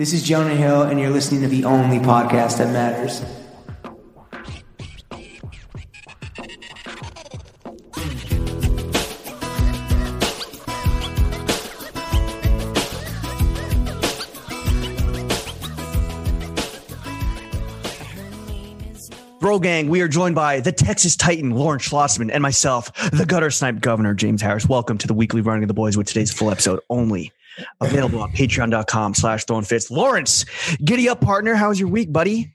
This is Jonah Hill, and you're listening to the only podcast that matters. Bro Gang, we are joined by the Texas Titan, Lawrence Schlossman, and myself, the gutter snipe governor, James Harris. Welcome to the weekly running of the boys with today's full episode only available on patreon.com slash throwing fits. Lawrence, giddy up, partner. How's your week, buddy?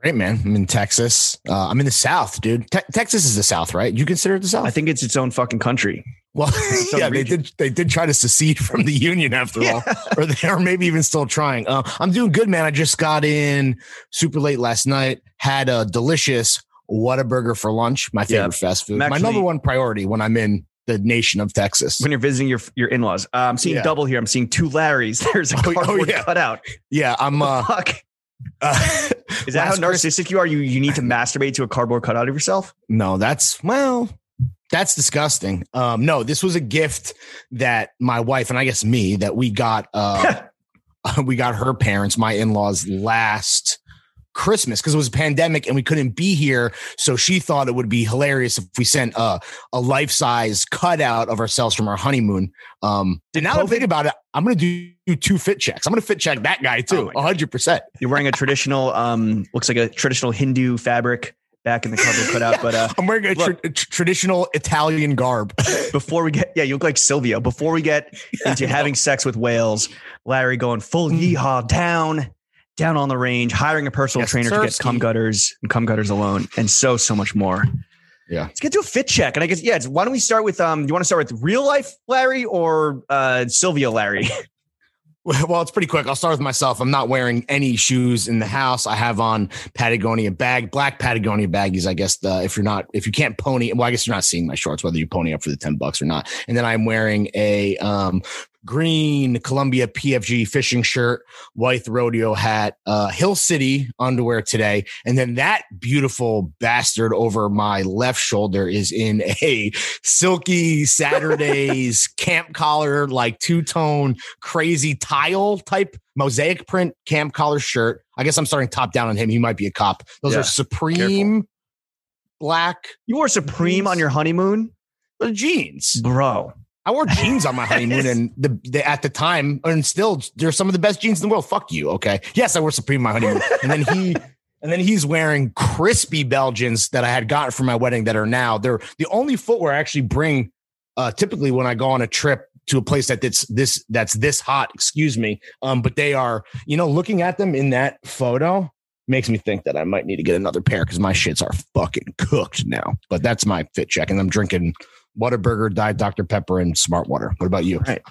Great, man. I'm in Texas. Uh, I'm in the South, dude. Te- Texas is the South, right? You consider it the South? I think it's its own fucking country. Well, yeah, they did. They did try to secede from the union after yeah. all, or they are maybe even still trying. Uh, I'm doing good, man. I just got in super late last night. Had a delicious Whataburger for lunch. My favorite yeah. fast food. Actually, My number one priority when I'm in the nation of Texas. When you're visiting your your in laws, uh, I'm seeing yeah. double here. I'm seeing two Larrys. There's a cardboard oh, oh, yeah. cutout. Yeah, I'm. Uh, fuck? Uh, Is that how narcissistic you are? You you need to masturbate to a cardboard cutout of yourself? No, that's well. That's disgusting. Um, no, this was a gift that my wife and I guess me that we got. Uh, we got her parents, my in laws, last Christmas because it was a pandemic and we couldn't be here. So she thought it would be hilarious if we sent a, a life size cutout of ourselves from our honeymoon. Um, and now that I think about it, I'm going to do two fit checks. I'm going to fit check that guy too, oh 100%. You're wearing a traditional, um, looks like a traditional Hindu fabric back in the cover cutout. yeah, but uh, I'm wearing a, look, traditional Italian garb. before we get, yeah, you look like Silvio. Before we get into having sex with whales, Larry going full mm. yeehaw down, down on the range, hiring a personal yes, trainer to get cum gutters and cum gutters alone, and so so much more. Yeah, let's get to a fit check, and I guess yeah. Why don't we start with um? You want to start with real life Larry or uh Silvio Larry? Well, it's pretty quick. I'll start with myself. I'm not wearing any shoes in the house. I have on Patagonia bag, black Patagonia baggies. I guess the, if you're not, if you can't pony, well, I guess you're not seeing my shorts, whether you pony up for the 10 bucks or not. And then I'm wearing a um, green Columbia PFG fishing shirt, white rodeo hat, uh, Hill City underwear today. And then that beautiful bastard over my left shoulder is in a silky Saturdays camp collar, like two tone, crazy tile type mosaic print camp collar shirt. I guess I'm starting top down on him. He might be a cop. Those yeah. are Supreme Careful. black. You wore Supreme jeans. on your honeymoon? The jeans, bro. I wore jeans on my honeymoon, and the, the, at the time, and still, they're some of the best jeans in the world. Fuck you, okay? Yes, I wore Supreme on my honeymoon, and then he, and then he's wearing crispy Belgians that I had gotten for my wedding that are now they're the only footwear I actually bring. Uh, typically, when I go on a trip to a place that that's this that's this hot, excuse me, um, but they are, you know, looking at them in that photo makes me think that I might need to get another pair because my shits are fucking cooked now. But that's my fit check, and I'm drinking Whataburger, Diet Dr. Pepper, and Smart Water. What about you? Right.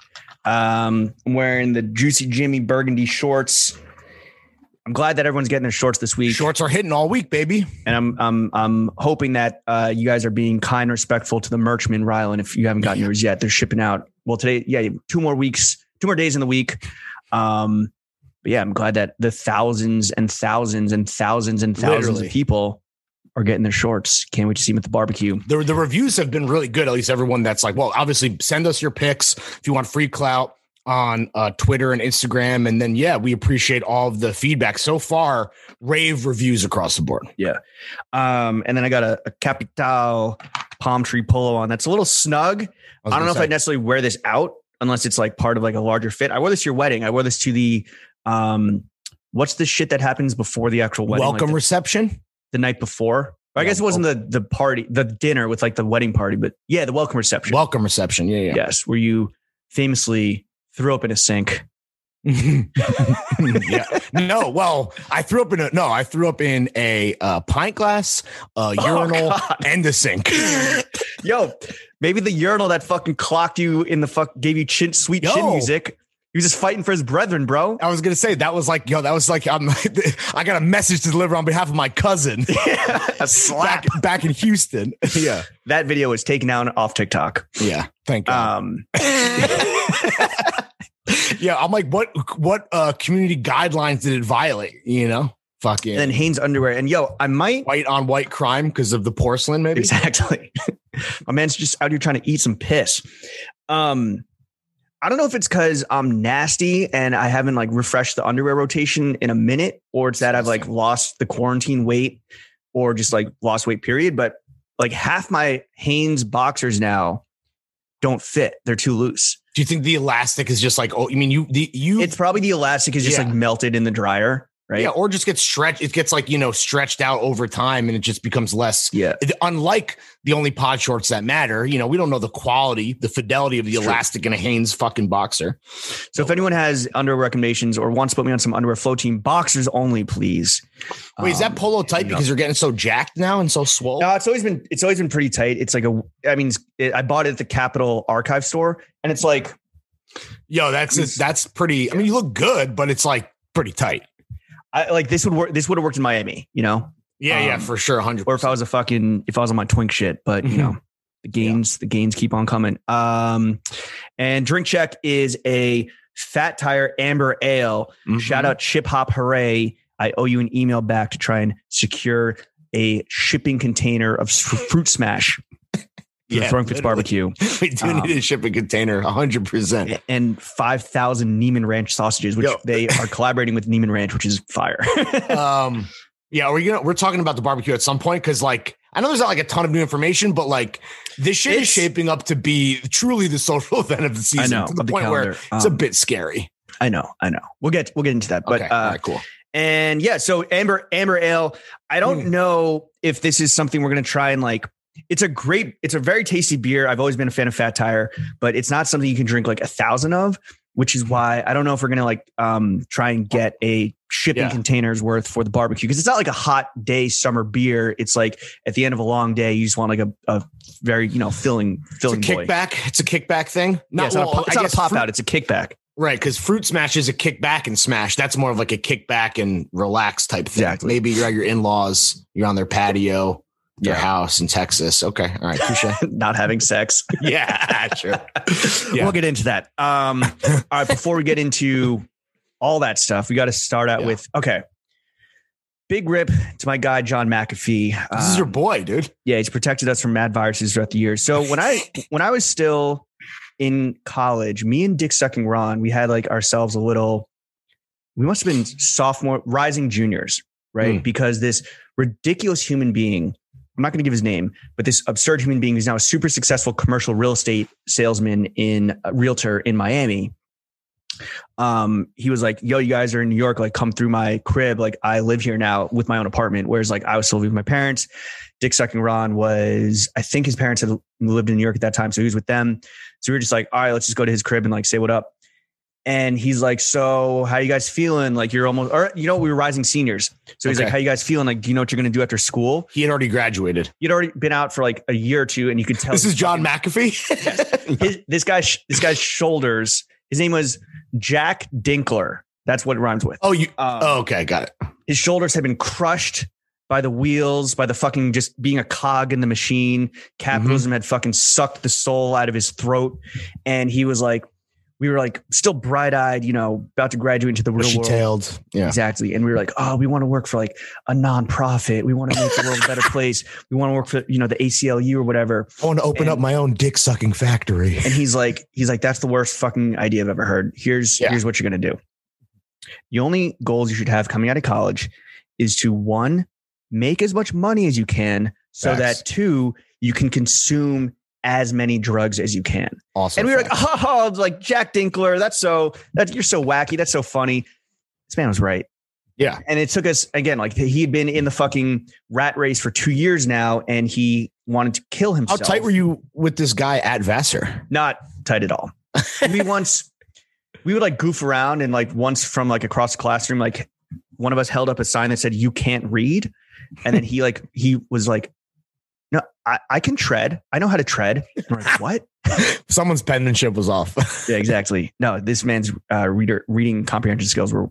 Um, I'm wearing the Juicy Jimmy burgundy shorts. I'm glad that everyone's getting their shorts this week. Shorts are hitting all week, baby. And I'm I'm I'm hoping that uh, you guys are being kind, and respectful to the merchman, Rylan. If you haven't gotten yours yet, they're shipping out. Well, today, yeah, two more weeks, two more days in the week. Um, but yeah, I'm glad that the thousands and thousands and thousands and thousands Literally. of people are getting their shorts. Can't wait to see them at the barbecue. The, the reviews have been really good. At least everyone that's like, well, obviously send us your pics if you want free clout on uh, Twitter and Instagram. And then, yeah, we appreciate all of the feedback so far. Rave reviews across the board. Yeah. Um, and then I got a, a Kapital palm tree polo on that's a little snug. I, I don't know say. if I necessarily wear this out unless it's like part of like a larger fit. I wore this to your wedding. I wore this to the, um, what's the shit that happens before the actual wedding? Welcome like the, reception the night before. I guess it wasn't the the party, the dinner with like the wedding party, but yeah, the welcome reception. Welcome reception. Yeah, yeah. Yes, where you famously threw up in a sink. yeah. No, well, I threw up in a no, I threw up in a uh, pint glass, a oh, urinal, God. and a sink. Yo, maybe the urinal that fucking clocked you in the fuck gave you chin, sweet Yo, chin music he was just fighting for his brethren, bro. I was gonna say that was like, yo, that was like, I'm, I got a message to deliver on behalf of my cousin. Yeah, a slap back, back, in Houston. yeah, that video was taken down off TikTok. Yeah, thank you. Um, yeah, I'm like, what, what uh, community guidelines did it violate? You know, fucking. And then Hanes underwear, and yo, I might white on white crime because of the porcelain, maybe. Exactly. my man's just out here trying to eat some piss. Um I don't know if it's because I'm nasty and I haven't like refreshed the underwear rotation in a minute, or it's that I've like lost the quarantine weight or just like lost weight, period. But like half my Hanes boxers now don't fit. They're too loose. Do you think the elastic is just like, oh, you mean you, the, you, It's probably the elastic is just Yeah. like melted in the dryer, right? yeah, or just gets stretched. It gets like, you know, stretched out over time and it just becomes less Yeah. Unlike the only pod shorts that matter, you know, we don't know the quality, the fidelity of the It's true. elastic in a Hanes fucking boxer. So if anyone has underwear recommendations or wants to put me on some underwear flow team boxers only, please. Wait, is that Um, polo tight you know. because you're getting so jacked now and so swole? No, it's always been it's always been pretty tight. It's like a I mean, it, I bought it at the Kapital Archive store, and it's like Yo, that's It's- that's pretty. I mean, you look good, but it's like pretty tight. I like this would work. This would have worked in Miami, you know, Yeah, yeah, Um, for sure, hundred. or if I was a fucking if I was on my twink shit. But you know, the gains the gains keep on coming. Um, and drink check is a Fat Tire Amber Ale. Mm-hmm. Shout out Chip Hop Hooray! I owe you an email back to try and secure a shipping container of fruit smash. Yeah, Throwing Fits. Barbecue We do Um, need to ship a container, hundred percent. and 5,000 Niman Ranch sausages, which Yo. they are collaborating with Niman Ranch, which is fire. Um, yeah, we're gonna we're talking about the barbecue at some point because like I know there's not like a ton of new information, but like this shit is shaping up to be truly the social event of the season I know, to the the point where calendar. it's a Um, bit scary. I know, I know. We'll get we'll get into that. But okay, uh, right, cool. and yeah, so Amber Amber Ale. I don't Hmm. know if this is something we're gonna try and like. It's a great, it's a very tasty beer. I've always been a fan of Fat Tire, but it's not something you can drink like a thousand of, which is why I don't know if we're gonna like um try and get a shipping Yeah. containers worth for the barbecue because it's not like a hot day summer beer. It's like at the end of a long day, you just want like a, a very you know filling It's a filling boy. kickback. It's a kickback thing. Yeah, it's not, a, pop- it's I not a pop fruit- out. It's a kickback. Right, because fruit smash is a kickback and smash. That's more of like a kickback and relax type thing. Exactly. Maybe you're at your in laws, you're on their patio, their Yeah. house in Texas. Okay, all right, not having sex. yeah, true. Yeah. We'll get into that. Um, all right, before we get into all that stuff, we got to start out Yeah. with okay. Big rip to my guy John McAfee. This is your Um, boy, dude. yeah, he's protected us from mad viruses throughout the years. So when I when I was still in college, me and Dick Sucking Ron, we had like ourselves a little. We must have been sophomore, rising juniors, right? Hmm. Because this ridiculous human being, I'm not going to give his name, but this absurd human being is now a super successful commercial real estate salesman in a realtor in Miami. Um, he was like, "Yo, you guys are in New York. Like, come through my crib. Like, I live here now with my own apartment." Whereas, like, I was still living with my parents. Dick Sucking Ron was, I think his parents had lived in New York at that time. So he was with them. So we were just like, all right, let's just go to his crib and like say what up. And he's like, so how you guys feeling? Like you're almost, or you know, we were rising seniors. So he's Okay. like, how you guys feeling? Like, do you know what you're going to do after school? He had already graduated. You'd already been out for like a year or two and you could tell. This is John fucking- McAfee. His, this guy's, this guy's shoulders, his name was Jack Dinkler. That's what it rhymes with. oh, you. Um, Oh, okay, got it. his shoulders had been crushed by the wheels, by the fucking just being a cog in the machine. Capitalism Mm-hmm. had fucking sucked the soul out of his throat. And he was like, we were like still bright eyed, you know, about to graduate into the real Bushy world. tailed. Yeah. Exactly. And we were like, oh, we want to work for like a nonprofit. We want to make the world a better place. We want to work for, you know, the ACLU or whatever. I want to open And- up my own dick sucking factory. And he's like, he's like, that's the worst fucking idea I've ever heard. Here's Yeah. here's what you're gonna do. The only goals you should have coming out of college is to one, make as much money as you can, so Facts. that two, you can consume as many drugs as you can. Awesome. and we were like, oh, like Jack Dinkler, that's so that you're so wacky, that's so funny. This man was right. Yeah. And it took us again, like he had been in the fucking rat race for two years now, and he wanted to kill himself. how tight were you with this guy at Vassar? not tight at all. we once we would like goof around and like once from like across the classroom, like one of us held up a sign that said "You can't read," and then he like he was like, "No, I, I can tread. I know how to tread." Like, what? Someone's penmanship was off. Yeah, exactly. No, this man's uh, reader reading comprehension skills were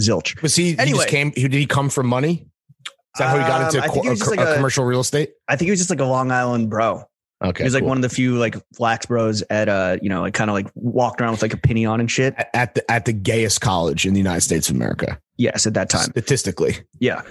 zilch. Was he? He Anyway. just came. Did he come from money? Is that how he got Um, into co- a, like a- commercial real estate? I think he was just like a Long Island bro. Okay, he was like cool. one of the few like flax bros at uh you know like kind of like walked around with like a penny on and shit. at the at the gayest college in the United States of America, Yes, at that time. statistically. Yeah.